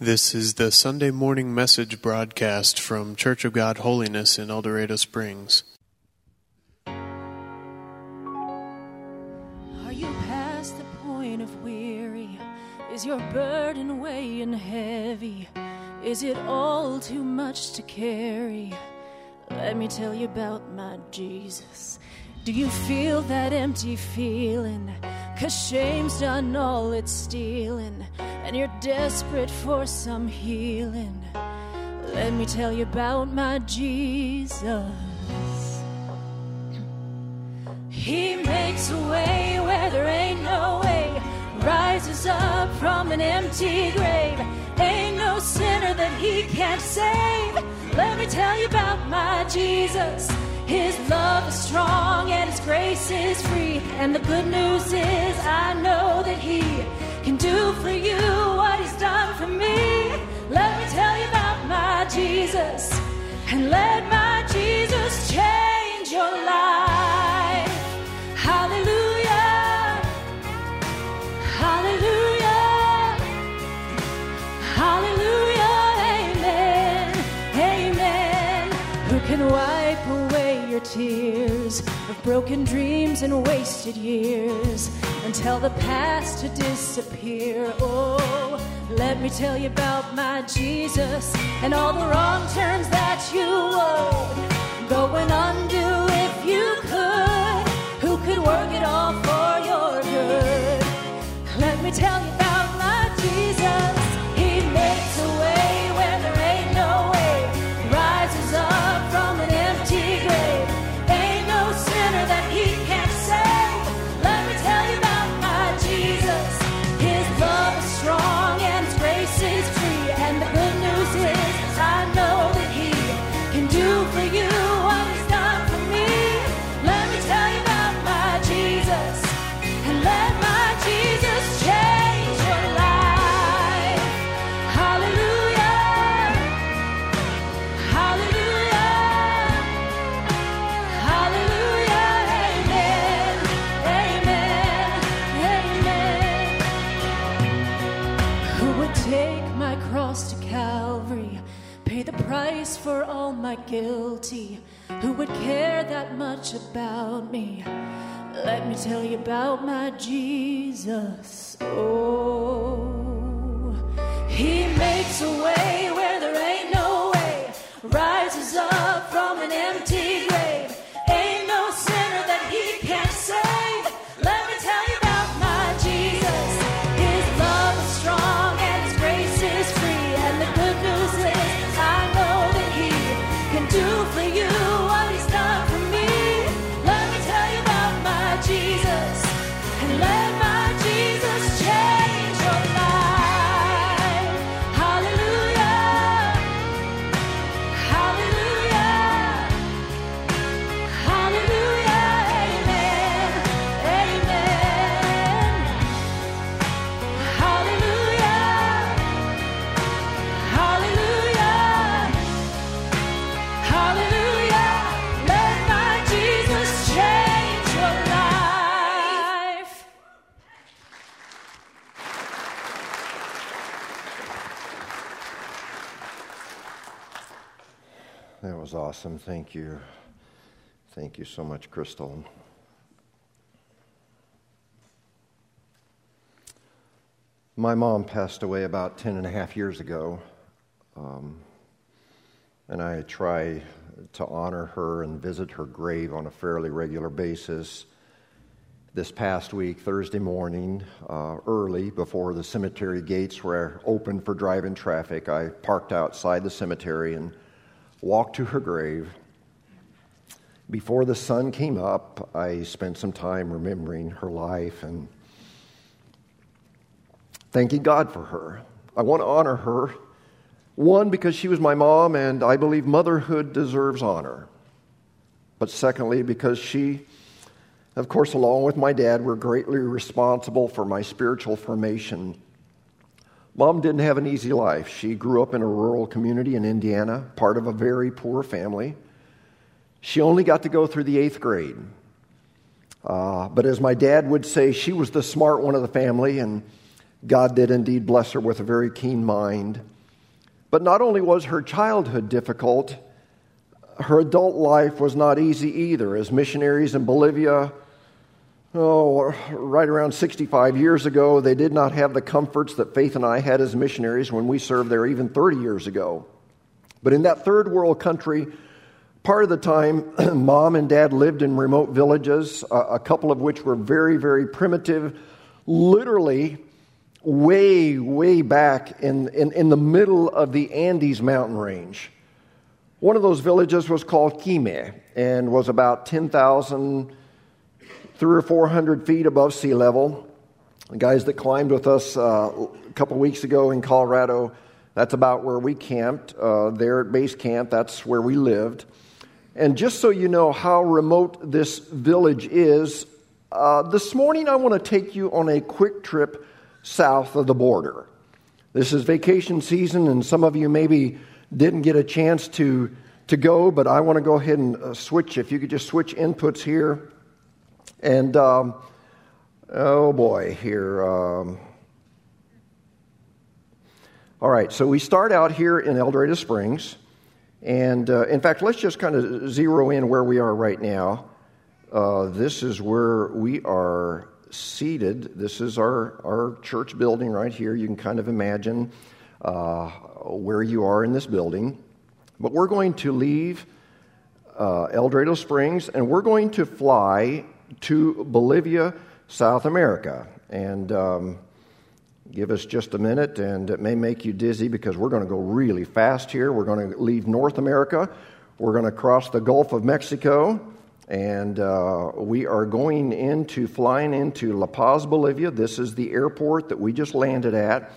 This is the Sunday morning message broadcast from Church of God Holiness in El Dorado Springs. Are you past the point of weary? Is your burden weighing heavy? Is it all too much to carry? Let me tell you about my Jesus. Do you feel that empty feeling? Cause shame's done all it's stealing, and you're desperate for some healing. Let me tell you about my Jesus. He makes a way where there ain't no way, rises up from an empty grave. Ain't no sinner that he can't save. Let me tell you about my Jesus. His love is strong and His grace is free. And the good news is, I know that He can do for you what He's done for me. Let me tell you about my Jesus. And let my Jesus change your life. Broken dreams and wasted years and tell the past to disappear? Oh, let me tell you about my Jesus and all the wrong turns that you owed. Go and undo if you could. Who could work it all for your good? Let me tell you guilty? Who would care that much about me? Let me tell you about my Jesus. Oh, He makes a way awesome. Thank you. Thank you so much, Crystal. My mom passed away about 10 and a half years ago, um, and I try to honor her and visit her grave on a fairly regular basis. This past week, Thursday morning, uh, early before the cemetery gates were open for driving traffic, I parked outside the cemetery and walked to her grave. Before the sun came up, I spent some time remembering her life and thanking God for her. I want to honor her, one, because she was my mom, and I believe motherhood deserves honor. But secondly, because she, of course, along with my dad, were greatly responsible for my spiritual formation. Mom didn't have an easy life. She grew up in a rural community in Indiana, part of a very poor family. She only got to go through the eighth grade. Uh, but as my dad would say, she was the smart one of the family, and God did indeed bless her with a very keen mind. But not only was her childhood difficult, her adult life was not easy either. As missionaries in Bolivia, oh, right around 65 years ago, they did not have the comforts that Faith and I had as missionaries when we served there even 30 years ago. But in that third world country, part of the time, mom and dad lived in remote villages, a couple of which were very, very primitive, literally way, way back in, in, in the middle of the Andes mountain range. One of those villages was called Quime and was about 10,000, three or 400 feet above sea level. The guys that climbed with us uh, a couple weeks ago in Colorado, that's about where we camped. Uh, there at base camp, that's where we lived. And just so you know how remote this village is, uh, this morning I want to take you on a quick trip south of the border. This is vacation season, and some of you maybe didn't get a chance to, to go, but I want to go ahead and uh, switch. If you could just switch inputs here. And, um, oh boy, here. Um, all right, so we start out here in El Dorado Springs. And uh, in fact, let's just kind of zero in where we are right now. Uh, this is where we are seated. This is our, our church building right here. You can kind of imagine uh, where you are in this building. But we're going to leave uh, El Dorado Springs and we're going to fly to Bolivia, South America. And um, give us just a minute, and it may make you dizzy because we're going to go really fast here. We're going to leave North America, we're going to cross the Gulf of Mexico. And uh, we are going into, flying into La Paz, Bolivia. This is the airport that we just landed at.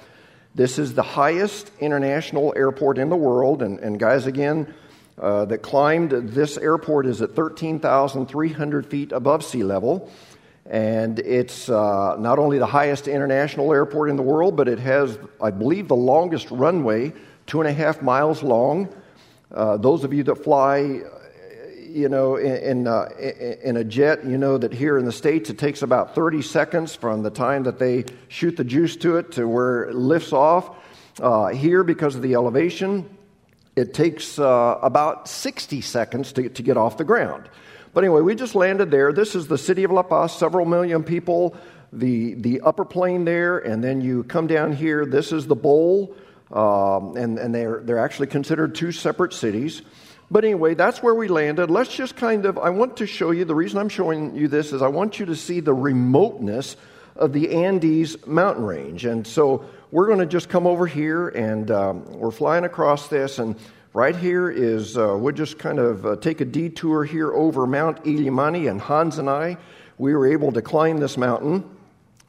This is the highest international airport in the world. And, and guys, again, uh, that climbed this airport is at 13,300 feet above sea level. And it's uh, not only the highest international airport in the world, but it has, I believe, the longest runway, two and a half miles long. Uh, those of you that fly you know, in, uh, in a jet, you know that here in the States it takes about 30 seconds from the time that they shoot the juice to it to where it lifts off. Uh, here, because of the elevation, it takes uh, about 60 seconds to, to get off the ground. But anyway, we just landed there. This is the city of La Paz, several million people, the, the upper plain there, and then you come down here. This is the bowl, um, and, and they're, they're actually considered two separate cities. But anyway, that's where we landed. Let's just kind of, I want to show you, the reason I'm showing you this is I want you to see the remoteness of the Andes mountain range. And so we're going to just come over here and um, we're flying across this. And right here is, uh, we'll just kind of uh, take a detour here over Mount Illimani. And Hans and I, we were able to climb this mountain.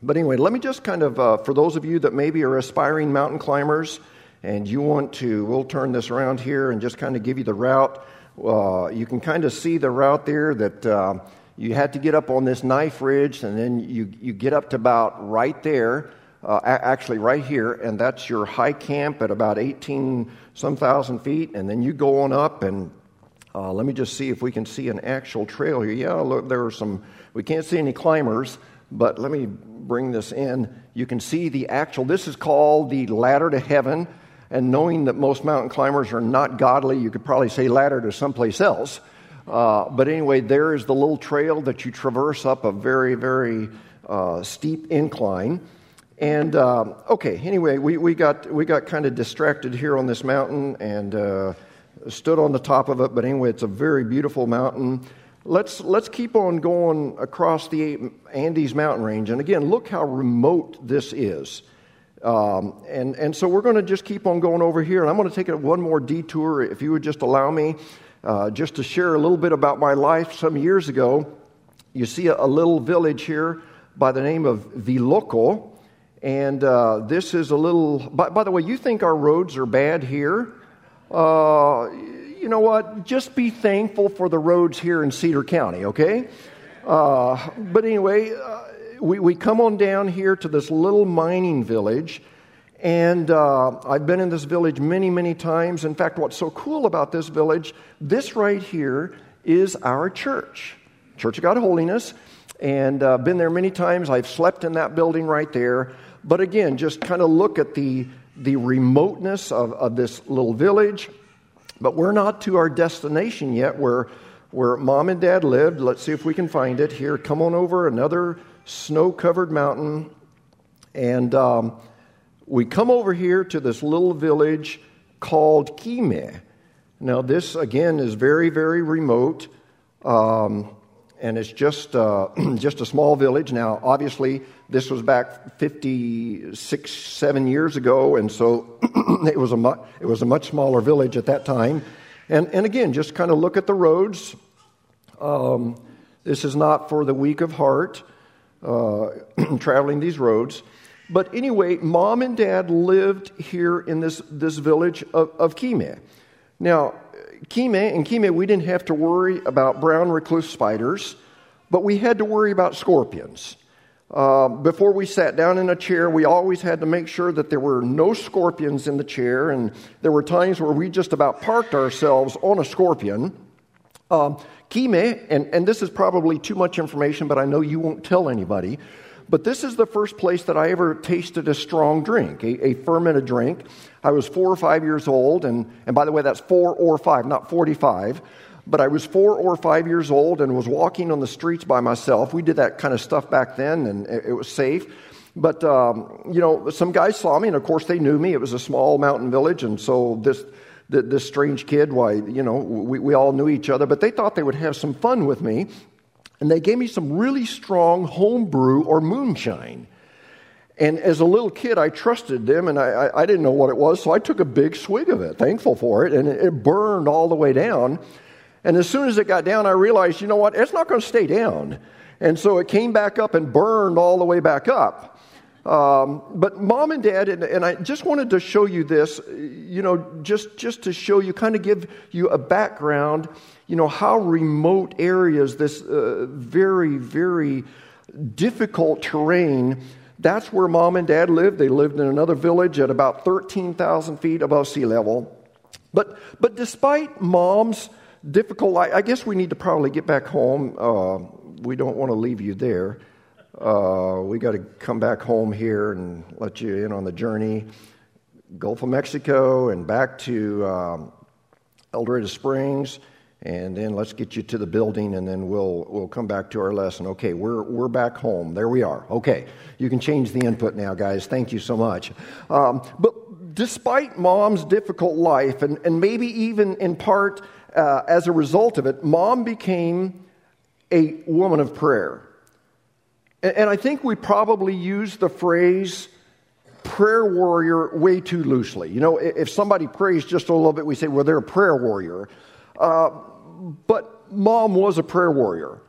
But anyway, let me just kind of, uh, for those of you that maybe are aspiring mountain climbers, and you want to, we'll turn this around here and just kind of give you the route. Uh, you can kind of see the route there that uh, you had to get up on this knife ridge, and then you, you get up to about right there, uh, actually right here, and that's your high camp at about 18 some thousand feet, and then you go on up and uh, let me just see if we can see an actual trail here. Yeah, look, there are some, we can't see any climbers, but let me bring this in. You can see the actual, this is called the ladder to heaven. And knowing that most mountain climbers are not godly, you could probably say ladder to someplace else. Uh, but anyway, there is the little trail that you traverse up a very, very uh, steep incline. And uh, okay, anyway, we, we got, we got kind of distracted here on this mountain and uh, stood on the top of it. But anyway, it's a very beautiful mountain. Let's, let's keep on going across the Andes mountain range. And again, look how remote this is. Um, and, and so we're going to just keep on going over here. And I'm going to take one more detour, if you would just allow me, uh, just to share a little bit about my life. Some years ago, you see a, a little village here by the name of Viloco. And uh, this is a little, by, by, the way, you think our roads are bad here? Uh, you know what? Just be thankful for the roads here in Cedar County, okay? Uh, but anyway, uh, we, we come on down here to this little mining village. And uh, I've been in this village many, many times. In fact, what's so cool about this village, this right here is our church, Church of God Holiness. And uh, been there many times. I've slept in that building right there. But again, just kind of look at the, the remoteness of, of this little village. But we're not to our destination yet where, where mom and dad lived. Let's see if we can find it here. Come on over another snow covered mountain. And um, we come over here to this little village called Quime. Now, this again is very, very remote. Um, and it's just, uh, just a small village. Now, obviously, this was back 56, seven years ago, and so it, was a mu- it was a much smaller village at that time. And, and again, just kind of look at the roads. Um, this is not for the weak of heart, uh, traveling these roads. But anyway, mom and dad lived here in this, this village of, of Quime. Now, Quime, and Quime, we didn't have to worry about brown recluse spiders, but we had to worry about scorpions. Uh, before we sat down in a chair, we always had to make sure that there were no scorpions in the chair, and there were times where we just about parked ourselves on a scorpion. Um, Quime, and, and this is probably too much information, but I know you won't tell anybody. But this is the first place that I ever tasted a strong drink, a, a, fermented drink. I was four or five years old, and, and by the way, that's four or five, not 45. But I was four or five years old and was walking on the streets by myself. We did that kind of stuff back then, and it, was safe. But, um, you know, some guys saw me, and of course they knew me. It was a small mountain village, and so this, this strange kid, why, you know, we, we all knew each other, but they thought they would have some fun with me and they gave me some really strong homebrew or moonshine. And as a little kid, I trusted them and I, I, didn't know what it was, so I took a big swig of it, thankful for it, and it, it burned all the way down. And as soon as it got down, I realized, you know what, it's not going to stay down. And so it came back up and burned all the way back up. Um, but mom and dad, and, and, I just wanted to show you this, you know, just, just to show you, kind of give you a background you know, how remote areas, this uh, very, very difficult terrain, that's where mom and dad lived. They lived in another village at about 13,000 feet above sea level. But, but despite mom's difficult life, I guess we need to probably get back home. Uh, we don't want to leave you there. Uh, we got to come back home here and let you in on the journey. Gulf of Mexico and back to um, El Dorado Springs and then let's get you to the building and then we'll we'll come back to our lesson. Okay we're we're back home. There we are. Okay you can change the input now guys. Thank you so much. Um, but despite mom's difficult life and, and maybe even in part uh, as a result of it mom became a woman of prayer. And, and i think we probably use the phrase prayer warrior way too loosely. You know if somebody prays just a little bit we say well they're a prayer warrior. Uh, but mom was a prayer warrior.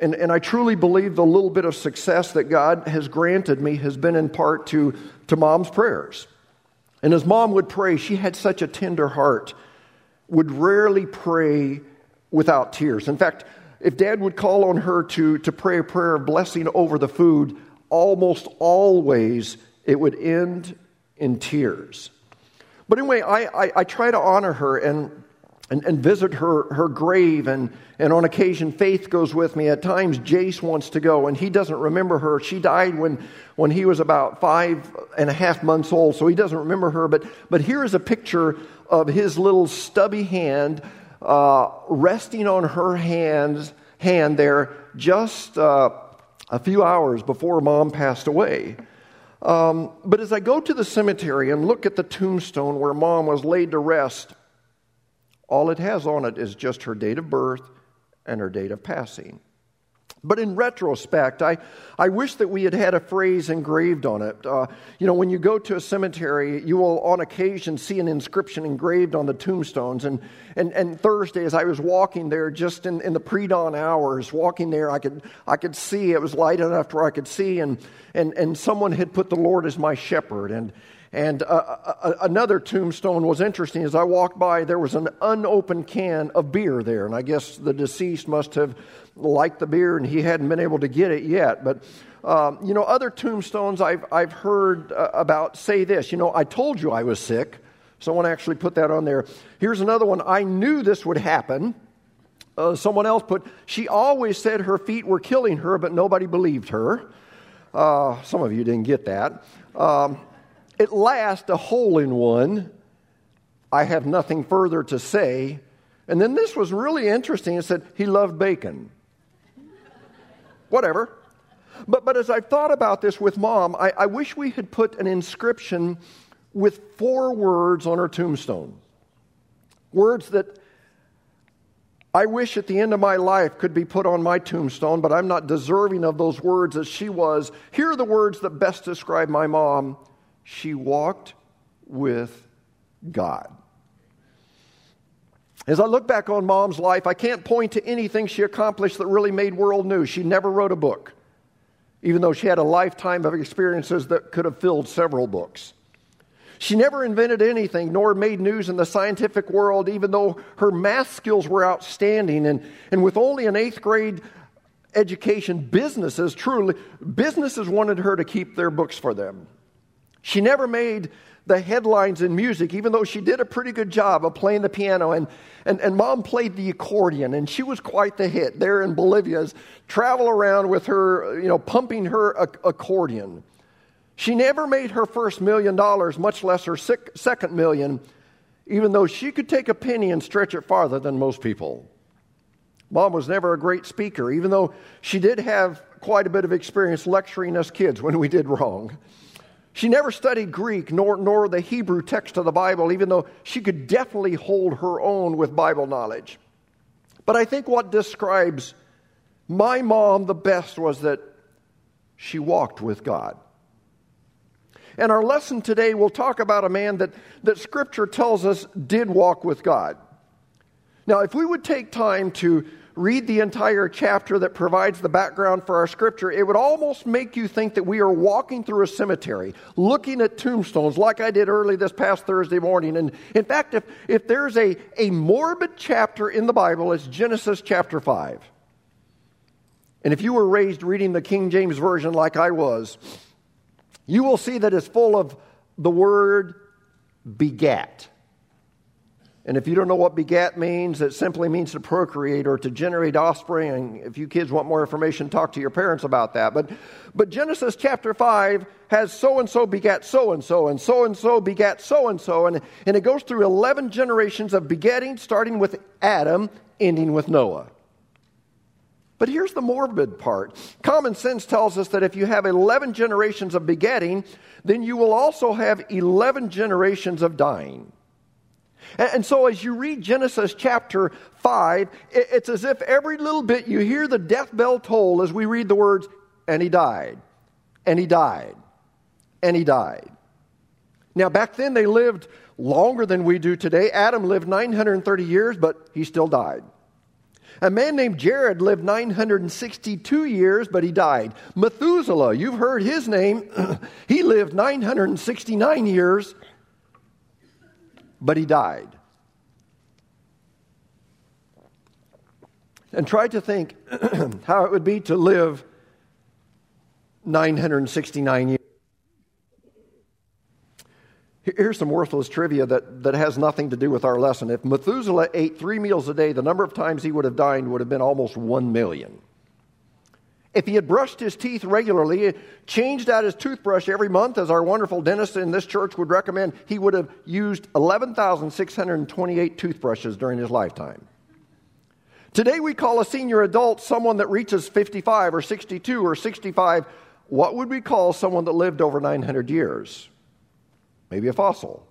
And, and I truly believe the little bit of success that God has granted me has been in part to, to mom's prayers. And as mom would pray, she had such a tender heart, would rarely pray without tears. In fact, if dad would call on her to, to pray a prayer of blessing over the food, almost always it would end in tears. But anyway, I, I, I try to honor her, and and, and visit her, her grave. And, and on occasion, Faith goes with me. At times, Jace wants to go, and he doesn't remember her. She died when, when he was about five and a half months old, so he doesn't remember her. But, but here is a picture of his little stubby hand uh, resting on her hands, hand there just uh, a few hours before mom passed away. Um, but as I go to the cemetery and look at the tombstone where mom was laid to rest, all it has on it is just her date of birth and her date of passing. But in retrospect, I, I wish that we had had a phrase engraved on it. Uh, you know, when you go to a cemetery, you will on occasion see an inscription engraved on the tombstones. And, and, and Thursday, as I was walking there just in, in the pre dawn hours, walking there, I could, I could see, it was light enough where I could see, and, and, and someone had put the Lord as my shepherd. And, and uh, uh, uh, another tombstone was interesting. As I walked by, there was an unopened can of beer there. And I guess the deceased must have liked the beer and he hadn't been able to get it yet. But, um, you know, other tombstones I've, I've heard uh, about say this you know, I told you I was sick. Someone actually put that on there. Here's another one I knew this would happen. Uh, someone else put, she always said her feet were killing her, but nobody believed her. Uh, some of you didn't get that. Um, at last, a hole in one. I have nothing further to say. And then this was really interesting. It said he loved bacon. Whatever. But, but as I've thought about this with mom, I, I wish we had put an inscription with four words on her tombstone. Words that I wish at the end of my life could be put on my tombstone, but I'm not deserving of those words as she was. Here are the words that best describe my mom. She walked with God. As I look back on mom's life, I can't point to anything she accomplished that really made world news. She never wrote a book, even though she had a lifetime of experiences that could have filled several books. She never invented anything nor made news in the scientific world, even though her math skills were outstanding. And, and with only an eighth grade education, businesses truly, businesses wanted her to keep their books for them. She never made the headlines in music, even though she did a pretty good job of playing the piano. And, and, and mom played the accordion, and she was quite the hit there in Bolivia's travel around with her, you know, pumping her accordion. She never made her first million dollars, much less her second million, even though she could take a penny and stretch it farther than most people. Mom was never a great speaker, even though she did have quite a bit of experience lecturing us kids when we did wrong. She never studied Greek nor, nor the Hebrew text of the Bible, even though she could definitely hold her own with Bible knowledge. But I think what describes my mom the best was that she walked with God. And our lesson today will talk about a man that, that Scripture tells us did walk with God. Now, if we would take time to read the entire chapter that provides the background for our scripture, it would almost make you think that we are walking through a cemetery, looking at tombstones like I did early this past Thursday morning. And in fact, if, if there's a, a morbid chapter in the Bible, it's Genesis chapter 5. And if you were raised reading the King James Version like I was, you will see that it's full of the word begat. And if you don't know what begat means, it simply means to procreate or to generate offspring. And if you kids want more information, talk to your parents about that. But, but Genesis chapter 5 has so and so begat so and so, and so and so begat so and so. And it goes through 11 generations of begetting, starting with Adam, ending with Noah. But here's the morbid part. Common sense tells us that if you have 11 generations of begetting, then you will also have 11 generations of dying. And so, as you read Genesis chapter 5, it's as if every little bit you hear the death bell toll as we read the words, and he died, and he died, and he died. Now, back then they lived longer than we do today. Adam lived 930 years, but he still died. A man named Jared lived 962 years, but he died. Methuselah, you've heard his name, he lived 969 years, but he died. And try to think how it would be to live 969 years. Here's some worthless trivia that, that has nothing to do with our lesson. If Methuselah ate three meals a day, the number of times he would have dined would have been almost one million. If he had brushed his teeth regularly, changed out his toothbrush every month, as our wonderful dentist in this church would recommend, he would have used 11,628 toothbrushes during his lifetime. Today, we call a senior adult someone that reaches 55 or 62 or 65. What would we call someone that lived over 900 years? Maybe a fossil.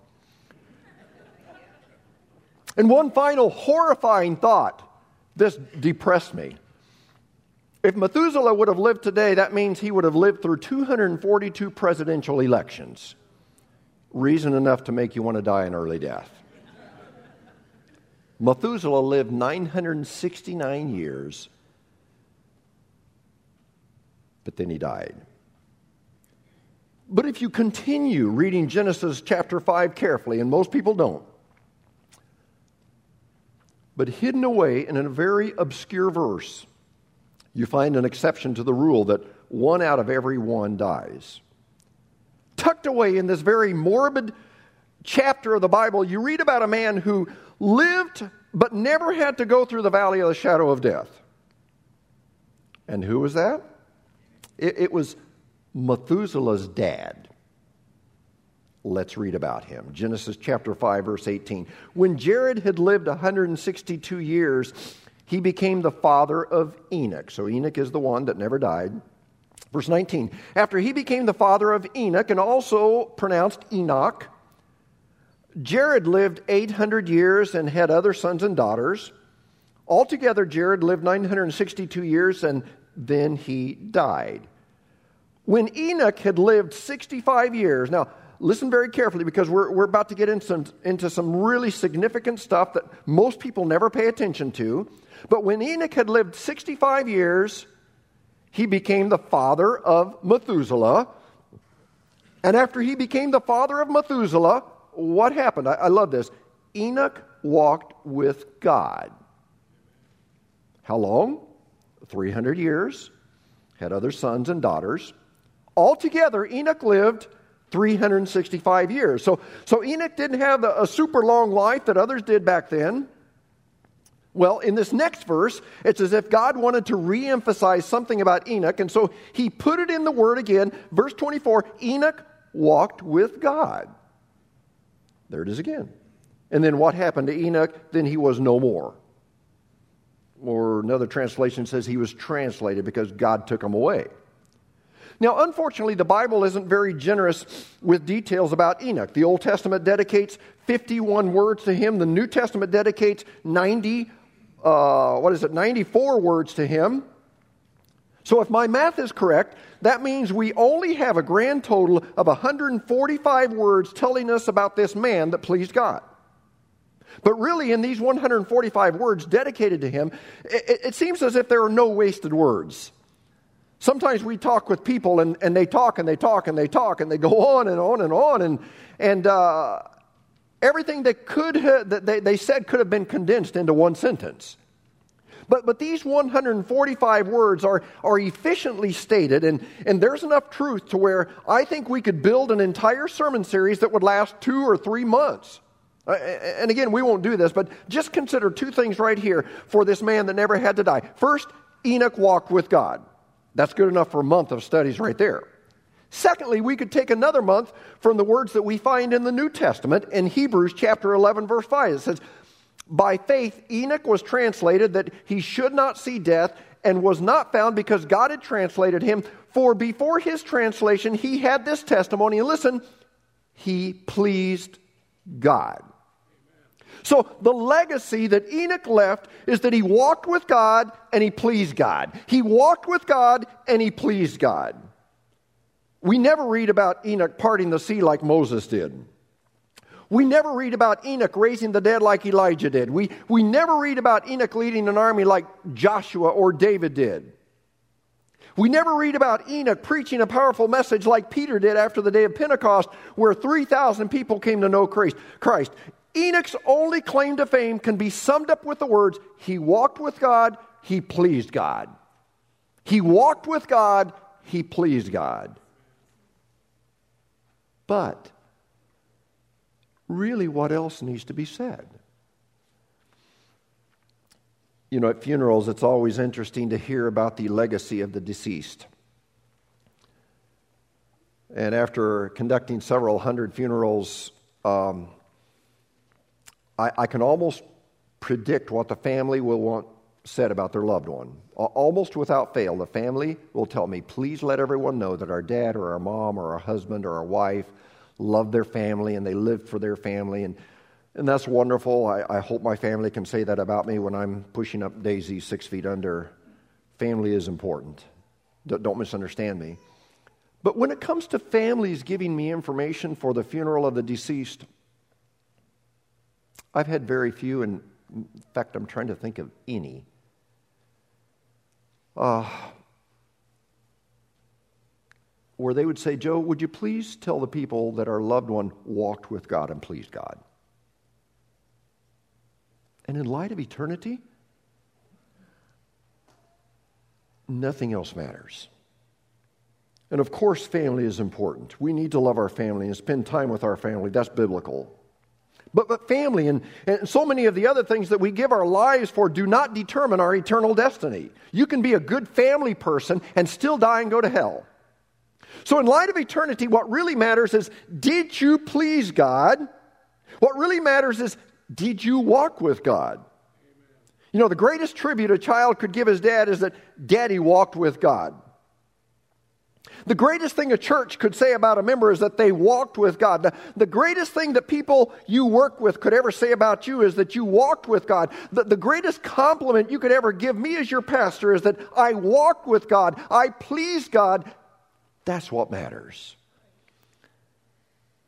And one final horrifying thought this depressed me. If Methuselah would have lived today, that means he would have lived through 242 presidential elections. Reason enough to make you want to die an early death. Methuselah lived 969 years, but then he died. But if you continue reading Genesis chapter 5 carefully, and most people don't, but hidden away in a very obscure verse, you find an exception to the rule that one out of every one dies. Tucked away in this very morbid chapter of the Bible, you read about a man who lived but never had to go through the valley of the shadow of death. And who was that? It, it was Methuselah's dad. Let's read about him. Genesis chapter 5, verse 18. When Jared had lived 162 years, he became the father of Enoch. So Enoch is the one that never died. Verse 19. After he became the father of Enoch and also pronounced Enoch, Jared lived 800 years and had other sons and daughters. Altogether, Jared lived 962 years and then he died. When Enoch had lived 65 years, now listen very carefully because we're, we're about to get into some, into some really significant stuff that most people never pay attention to. But when Enoch had lived 65 years, he became the father of Methuselah. And after he became the father of Methuselah, what happened? I, I love this. Enoch walked with God. How long? 300 years. Had other sons and daughters. Altogether, Enoch lived 365 years. So, so Enoch didn't have a, a super long life that others did back then. Well, in this next verse, it's as if God wanted to re emphasize something about Enoch, and so he put it in the word again. Verse 24 Enoch walked with God. There it is again. And then what happened to Enoch? Then he was no more. Or another translation says he was translated because God took him away. Now, unfortunately, the Bible isn't very generous with details about Enoch. The Old Testament dedicates 51 words to him, the New Testament dedicates 90 uh, what is it, 94 words to him. So if my math is correct, that means we only have a grand total of 145 words telling us about this man that pleased God. But really, in these 145 words dedicated to him, it, it seems as if there are no wasted words. Sometimes we talk with people and, and they talk and they talk and they talk and they go on and on and on and, and uh, Everything that could have, that they, they said could have been condensed into one sentence. But, but these 145 words are, are efficiently stated, and, and there's enough truth to where I think we could build an entire sermon series that would last two or three months. Uh, and again, we won't do this, but just consider two things right here for this man that never had to die. First, Enoch walked with God. That's good enough for a month of studies right there. Secondly, we could take another month from the words that we find in the New Testament in Hebrews chapter 11, verse 5. It says, By faith, Enoch was translated that he should not see death and was not found because God had translated him. For before his translation, he had this testimony. And listen, he pleased God. So the legacy that Enoch left is that he walked with God and he pleased God. He walked with God and he pleased God. We never read about Enoch parting the sea like Moses did. We never read about Enoch raising the dead like Elijah did. We, we never read about Enoch leading an army like Joshua or David did. We never read about Enoch preaching a powerful message like Peter did after the day of Pentecost, where 3,000 people came to know Christ. Enoch's only claim to fame can be summed up with the words He walked with God, he pleased God. He walked with God, he pleased God. But really, what else needs to be said? You know, at funerals, it's always interesting to hear about the legacy of the deceased. And after conducting several hundred funerals, um, I, I, can almost predict what the family will want said about their loved one. Almost without fail, the family will tell me, please let everyone know that our dad or our mom or our husband or our wife loved their family and they lived for their family. And, and that's wonderful. I, I hope my family can say that about me when I'm pushing up daisies six feet under. Family is important. Don't misunderstand me. But when it comes to families giving me information for the funeral of the deceased, I've had very few, and in fact, I'm trying to think of any uh, where they would say, Joe, would you please tell the people that our loved one walked with God and pleased God? And in light of eternity, nothing else matters. And of course, family is important. We need to love our family and spend time with our family. That's biblical. But, but family and, and so many of the other things that we give our lives for do not determine our eternal destiny. You can be a good family person and still die and go to hell. So, in light of eternity, what really matters is did you please God? What really matters is did you walk with God? You know, the greatest tribute a child could give his dad is that daddy walked with God. The greatest thing a church could say about a member is that they walked with God. The, the, greatest thing that people you work with could ever say about you is that you walked with God. The, the greatest compliment you could ever give me as your pastor is that I walked with God. I pleased God. That's what matters.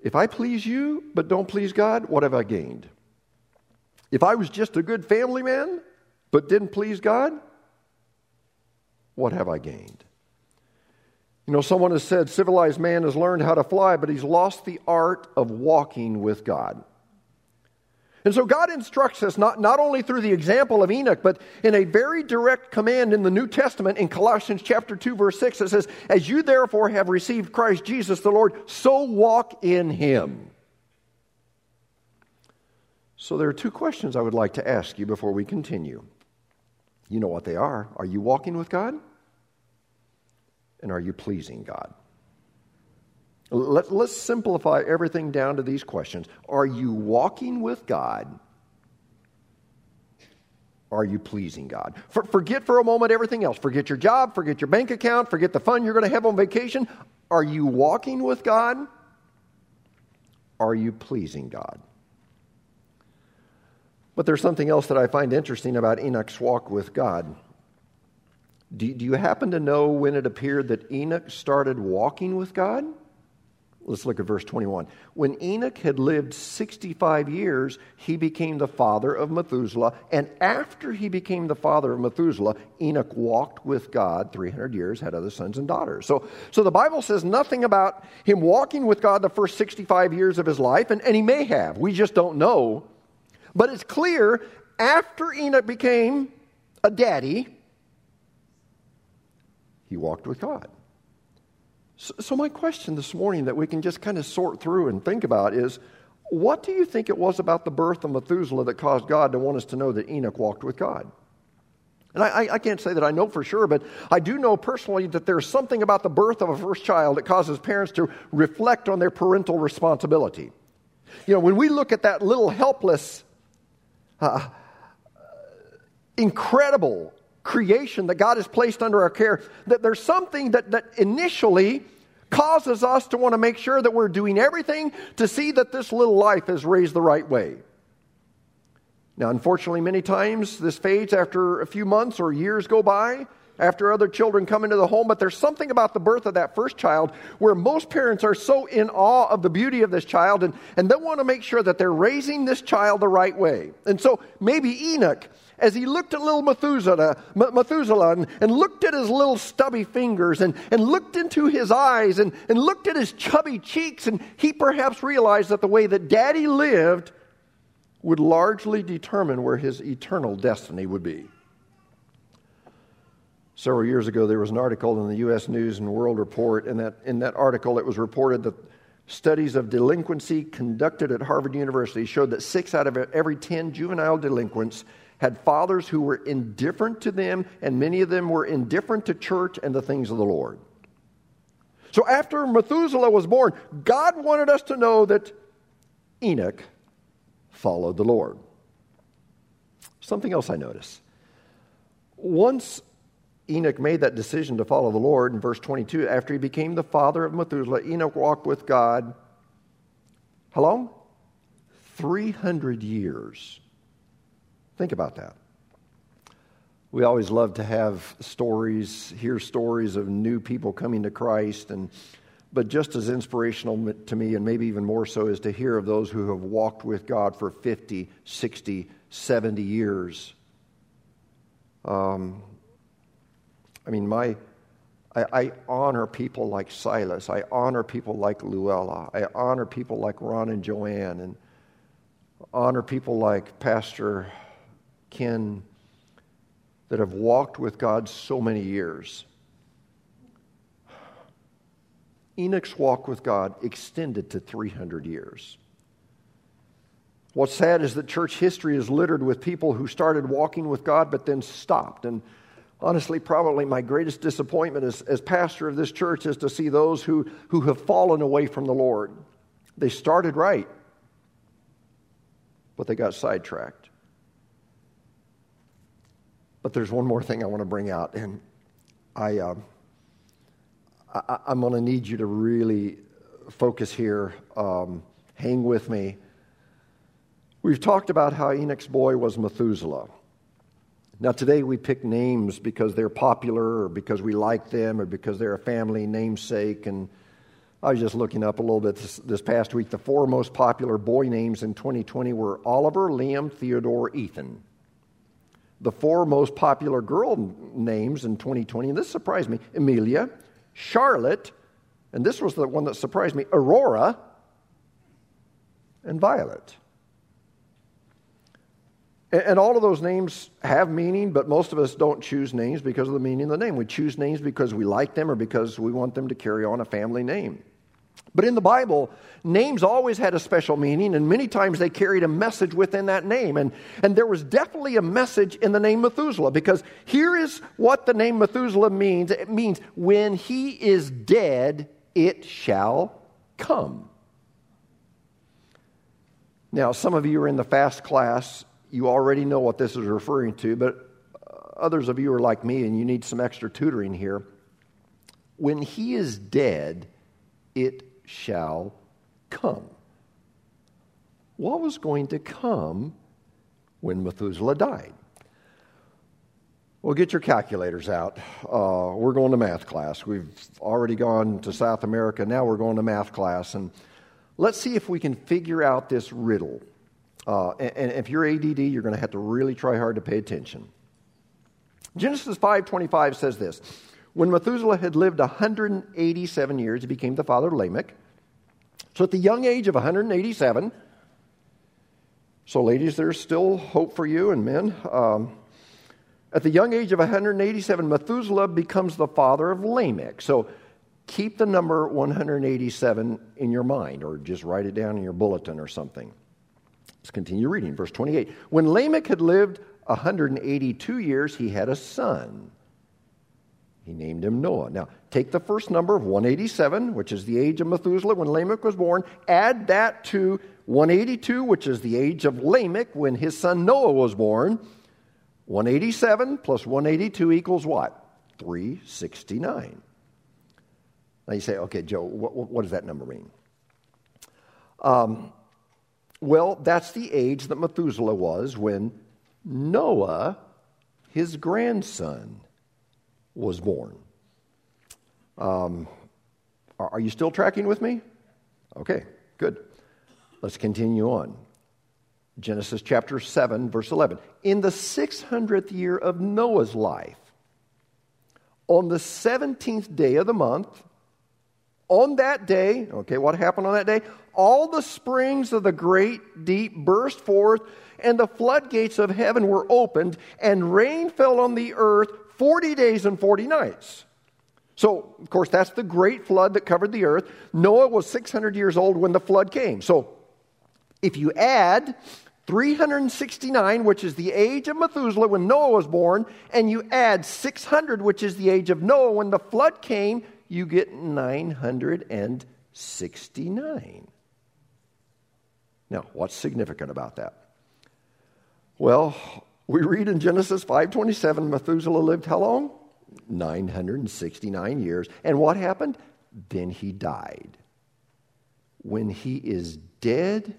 If I please you but don't please God, what have I gained? If I was just a good family man but didn't please God, what have I gained? You know, someone has said civilized man has learned how to fly, but he's lost the art of walking with God. And so God instructs us not, not only through the example of Enoch, but in a very direct command in the New Testament in Colossians chapter 2, verse 6, it says, As you therefore have received Christ Jesus the Lord, so walk in him. So there are two questions I would like to ask you before we continue. You know what they are. Are you walking with God? And are you pleasing God? Let, us simplify everything down to these questions. Are you walking with God? Are you pleasing God? For, forget for a moment everything else. Forget your job, forget your bank account, forget the fun you're going to have on vacation. Are you walking with God? Are you pleasing God? But there's something else that I find interesting about Enoch's walk with God. Do, do you happen to know when it appeared that Enoch started walking with God? Let's look at verse 21. When Enoch had lived 65 years, he became the father of Methuselah. And after he became the father of Methuselah, Enoch walked with God 300 years, had other sons and daughters. So, so the Bible says nothing about him walking with God the first 65 years of his life, and, and he may have. We just don't know. But it's clear after Enoch became a daddy, he walked with God. So, so, my question this morning that we can just kind of sort through and think about is what do you think it was about the birth of Methuselah that caused God to want us to know that Enoch walked with God? And I, I, can't say that I know for sure, but I do know personally that there's something about the birth of a first child that causes parents to reflect on their parental responsibility. You know, when we look at that little helpless, uh, incredible creation that God has placed under our care, that there's something that, that initially causes us to want to make sure that we're doing everything to see that this little life is raised the right way. Now, unfortunately, many times this fades after a few months or years go by, after other children come into the home, but there's something about the birth of that first child where most parents are so in awe of the beauty of this child and, and they want to make sure that they're raising this child the right way. And so maybe Enoch as he looked at little Methuselah, Methuselah and, and, looked at his little stubby fingers and, and looked into his eyes and, and looked at his chubby cheeks, and he perhaps realized that the way that daddy lived would largely determine where his eternal destiny would be. Several years ago, there was an article in the U.S. News and World Report, and that, in that article, it was reported that studies of delinquency conducted at Harvard University showed that six out of every 10 juvenile delinquents had fathers who were indifferent to them, and many of them were indifferent to church and the things of the Lord. So after Methuselah was born, God wanted us to know that Enoch followed the Lord. Something else I notice. Once Enoch made that decision to follow the Lord in verse 22, after he became the father of Methuselah, Enoch walked with God. How long? 300 years. Think about that. We always love to have stories, hear stories of new people coming to Christ, and but just as inspirational to me, and maybe even more so, is to hear of those who have walked with God for 50, 60, 70 years. Um, I mean, my, I, I, honor people like Silas. I honor people like Luella. I honor people like Ron and Joanne, and honor people like Pastor Ken that have walked with God so many years. Enoch's walk with God extended to 300 years. What's sad is that church history is littered with people who started walking with God but then stopped. And Honestly, probably my greatest disappointment as, as pastor of this church is to see those who, who have fallen away from the Lord. They started right, but they got sidetracked. But there's one more thing I want to bring out, and I, uh, I, am going to need you to really focus here. Um, hang with me. We've talked about how Enoch's boy was Methuselah. Now, today we pick names because they're popular or because we like them or because they're a family namesake. And I was just looking up a little bit this, this past week. The four most popular boy names in 2020 were Oliver, Liam, Theodore, Ethan. The four most popular girl names in 2020, and this surprised me Amelia, Charlotte, and this was the one that surprised me Aurora, and Violet. And all of those names have meaning, but most of us don't choose names because of the meaning of the name. We choose names because we like them or because we want them to carry on a family name. But in the Bible, names always had a special meaning, and many times they carried a message within that name. And, and there was definitely a message in the name Methuselah, because here is what the name Methuselah means it means, when he is dead, it shall come. Now, some of you are in the fast class, you already know what this is referring to, but uh, others of you are like me and you need some extra tutoring here. When he is dead, it shall come. What was going to come when Methuselah died? Well, get your calculators out. Uh, we're going to math class. We've already gone to South America. Now we're going to math class. And let's see if we can figure out this riddle. Uh, and, and if you're ADD, you're going to have to really try hard to pay attention. Genesis 5:25 says this: When Methuselah had lived 187 years, he became the father of Lamech. So at the young age of 187, so ladies, there's still hope for you, and men. Um, at the young age of 187, Methuselah becomes the father of Lamech. So keep the number 187 in your mind, or just write it down in your bulletin or something. Let's continue reading. Verse 28. When Lamech had lived 182 years, he had a son. He named him Noah. Now, take the first number of 187, which is the age of Methuselah when Lamech was born, add that to 182, which is the age of Lamech when his son Noah was born. 187 plus 182 equals what? 369. Now you say, okay, Joe, what, what does that number mean? Um, well, that's the age that Methuselah was when Noah, his grandson, was born. Um, are, you still tracking with me? Okay, good. Let's continue on. Genesis chapter 7, verse 11. In the 600th year of Noah's life, on the 17th day of the month, on that day, okay, what happened on that day? All the springs of the great deep burst forth, and the floodgates of heaven were opened, and rain fell on the earth 40 days and 40 nights. So, of course, that's the great flood that covered the earth. Noah was 600 years old when the flood came. So, if you add 369, which is the age of Methuselah when Noah was born, and you add 600, which is the age of Noah when the flood came, you get 969. Now, what's significant about that? Well, we read in Genesis 5:27 Methuselah lived how long? 969 years. And what happened? Then he died. When he is dead,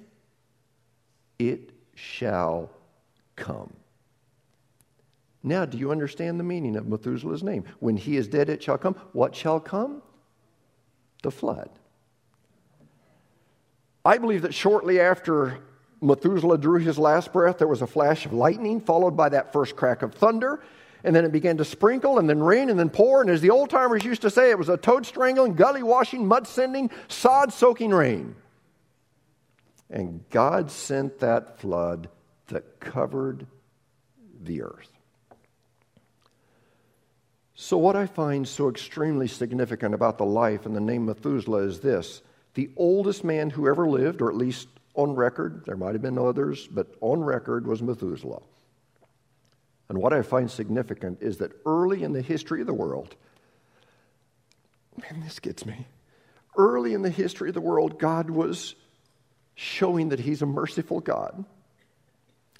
it shall come. Now, do you understand the meaning of Methuselah's name? When he is dead, it shall come. What shall come? The flood. I believe that shortly after Methuselah drew his last breath, there was a flash of lightning, followed by that first crack of thunder. And then it began to sprinkle and then rain and then pour. And as the old timers used to say, it was a toad strangling, gully washing, mud sending, sod soaking rain. And God sent that flood that covered the earth. So, what I find so extremely significant about the life and the name Methuselah is this the oldest man who ever lived, or at least on record, there might have been others, but on record was Methuselah. And what I find significant is that early in the history of the world, man, this gets me. Early in the history of the world, God was showing that He's a merciful God.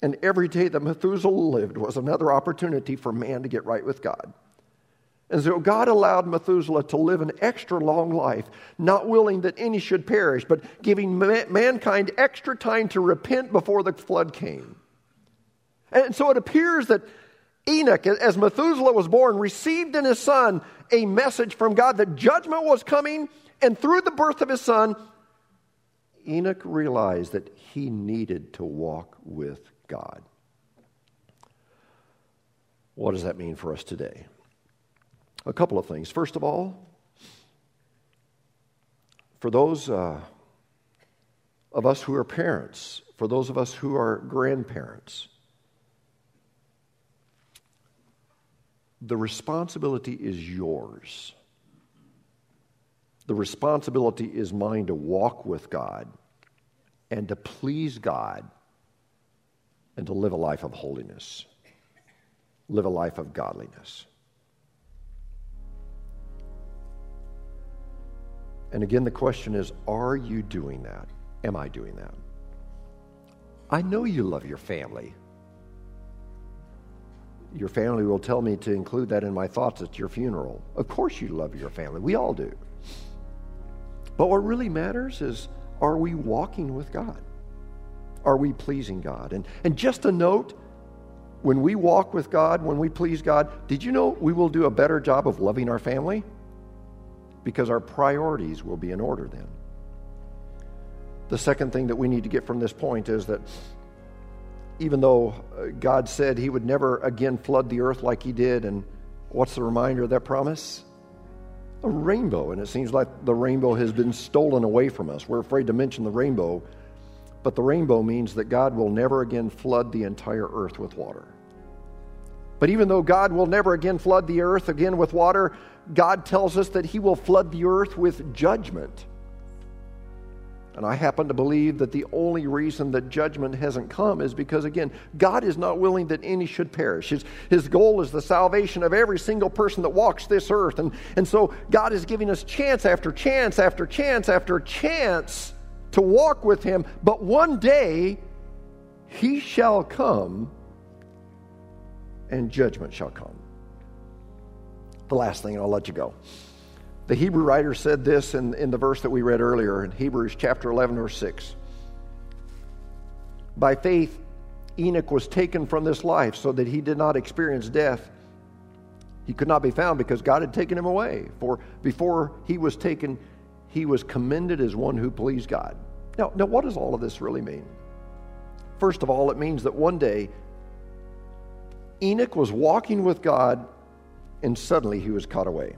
And every day that Methuselah lived was another opportunity for man to get right with God. And so God allowed Methuselah to live an extra long life, not willing that any should perish, but giving ma- mankind extra time to repent before the flood came. And so it appears that Enoch, as Methuselah was born, received in his son a message from God that judgment was coming, and through the birth of his son, Enoch realized that he needed to walk with God. What does that mean for us today? A couple of things. First of all, for those uh, of us who are parents, for those of us who are grandparents, the responsibility is yours. The responsibility is mine to walk with God and to please God and to live a life of holiness, live a life of godliness. And again, the question is are you doing that? Am I doing that? I know you love your family. Your family will tell me to include that in my thoughts at your funeral. Of course, you love your family. We all do. But what really matters is are we walking with God? Are we pleasing God? And, and just a note when we walk with God, when we please God, did you know we will do a better job of loving our family? Because our priorities will be in order then. The second thing that we need to get from this point is that even though uh, God said he would never again flood the earth like he did, and what's the reminder of that promise? A rainbow. And it seems like the rainbow has been stolen away from us. We're afraid to mention the rainbow, but the rainbow means that God will never again flood the entire earth with water. But even though God will never again flood the earth again with water, God tells us that he will flood the earth with judgment. And I happen to believe that the only reason that judgment hasn't come is because, again, God is not willing that any should perish. His, his goal is the salvation of every single person that walks this earth. And, and so God is giving us chance after chance after chance after chance to walk with Him. But one day, He shall come and judgment shall come. The last thing, and I'll let you go. The Hebrew writer said this in, in the verse that we read earlier in Hebrews chapter 11, verse 6. By faith, Enoch was taken from this life so that he did not experience death. He could not be found because God had taken him away. For before he was taken, he was commended as one who pleased God. Now, now what does all of this really mean? First of all, it means that one day Enoch was walking with God and suddenly he was caught away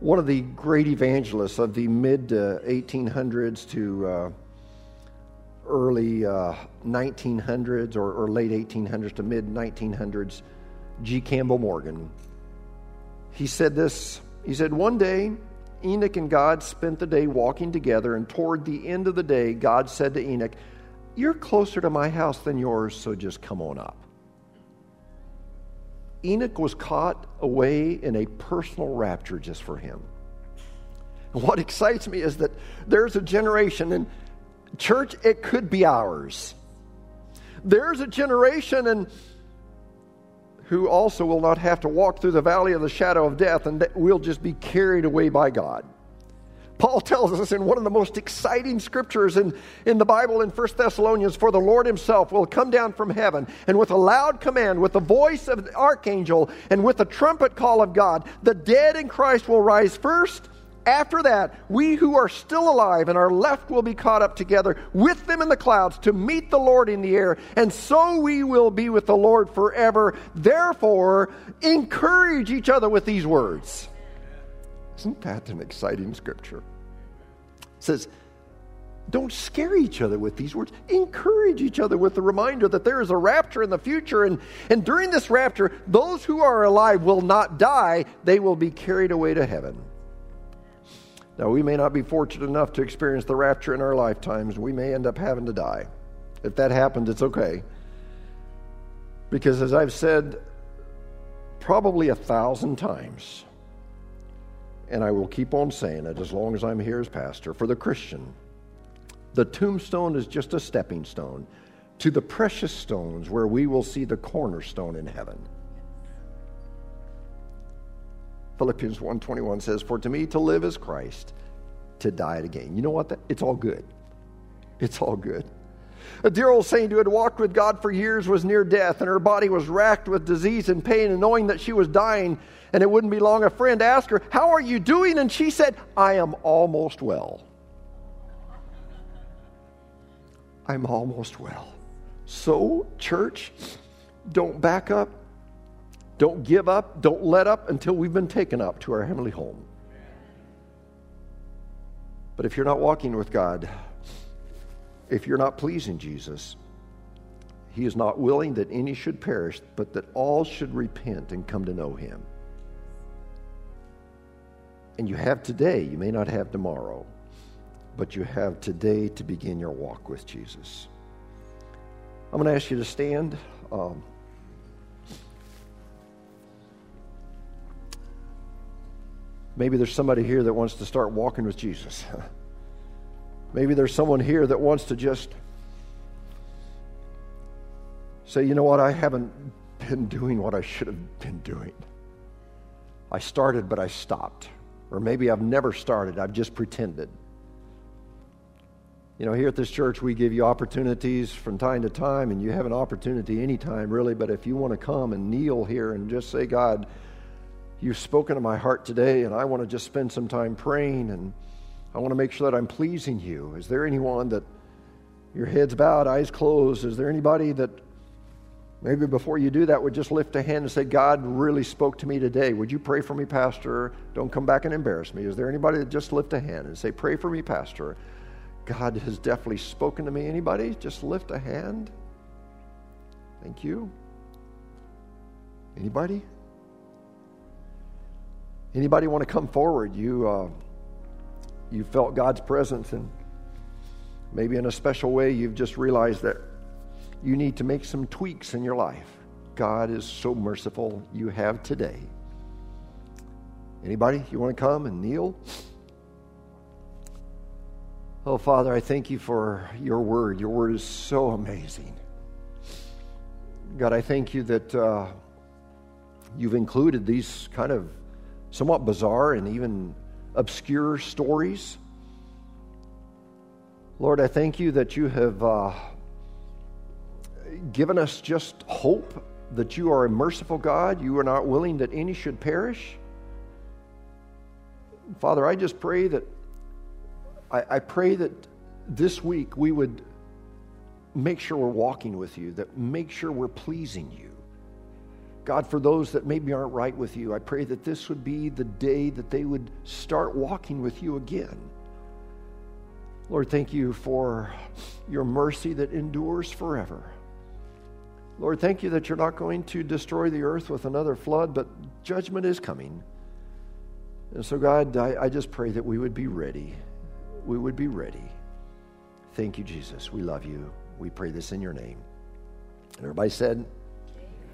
one of the great evangelists of the mid uh, 1800s to uh, early uh, 1900s or, or, late 1800s to mid 1900s, G. Campbell Morgan. He said this He said, One day, Enoch and God spent the day walking together, and toward the end of the day, God said to Enoch, You're closer to my house than yours, so just come on up. Enoch was caught away in a personal rapture just for him. And what excites me is that there's a generation, and church, it could be ours. There's a generation, and who also will not have to walk through the valley of the shadow of death, and we'll just be carried away by God. Paul tells us in one of the most exciting scriptures in, in the Bible in 1 Thessalonians For the Lord himself will come down from heaven, and with a loud command, with the voice of the archangel, and with the trumpet call of God, the dead in Christ will rise first. After that, we who are still alive and are left will be caught up together with them in the clouds to meet the Lord in the air, and so we will be with the Lord forever. Therefore, encourage each other with these words. Isn't that an exciting scripture? It says, don't scare each other with these words. Encourage each other with the reminder that there is a rapture in the future. And, and during this rapture, those who are alive will not die, they will be carried away to heaven. Now, we may not be fortunate enough to experience the rapture in our lifetimes. We may end up having to die. If that happens, it's okay. Because as I've said probably a thousand times, and I will keep on saying it as long as I'm here as pastor, for the Christian, the tombstone is just a stepping stone to the precious stones where we will see the cornerstone in heaven. Philippians 1:21 says, "For to me to live is Christ, to die again." You know what? It's all good. It's all good. A dear old saint who had walked with God for years was near death, and her body was racked with disease and pain. And knowing that she was dying and it wouldn't be long, a friend asked her, How are you doing? And she said, I am almost well. I'm almost well. So, church, don't back up. Don't give up. Don't let up until we've been taken up to our heavenly home. But if you're not walking with God, if you're not pleasing Jesus, he is not willing that any should perish, but that all should repent and come to know him. And you have today, you may not have tomorrow, but you have today to begin your walk with Jesus. I'm going to ask you to stand. Um, maybe there's somebody here that wants to start walking with Jesus. Maybe there's someone here that wants to just say, you know what, I haven't been doing what I should have been doing. I started, but I stopped. Or maybe I've never started, I've just pretended. You know, here at this church, we give you opportunities from time to time, and you have an opportunity anytime, really. But if you want to come and kneel here and just say, God, you've spoken to my heart today, and I want to just spend some time praying and I want to make sure that I'm pleasing you. Is there anyone that your head's bowed, eyes closed? Is there anybody that maybe before you do that would just lift a hand and say, God really spoke to me today? Would you pray for me, Pastor? Don't come back and embarrass me. Is there anybody that just lift a hand and say, Pray for me, Pastor? God has definitely spoken to me. Anybody? Just lift a hand. Thank you. Anybody? Anybody want to come forward? You. Uh, you felt God's presence, and maybe in a special way, you've just realized that you need to make some tweaks in your life. God is so merciful. You have today. Anybody, you want to come and kneel? Oh, Father, I thank you for your word. Your word is so amazing. God, I thank you that uh, you've included these kind of somewhat bizarre and even obscure stories. Lord, I thank you that you have uh, given us just hope that you are a merciful God. You are not willing that any should perish. Father, I just pray that, I, I pray that this week we would make sure we're walking with you, that make sure we're pleasing you. God, for those that maybe aren't right with you, I pray that this would be the day that they would start walking with you again. Lord, thank you for your mercy that endures forever. Lord, thank you that you're not going to destroy the earth with another flood, but judgment is coming. And so, God, I, I just pray that we would be ready. We would be ready. Thank you, Jesus. We love you. We pray this in your name. And everybody said,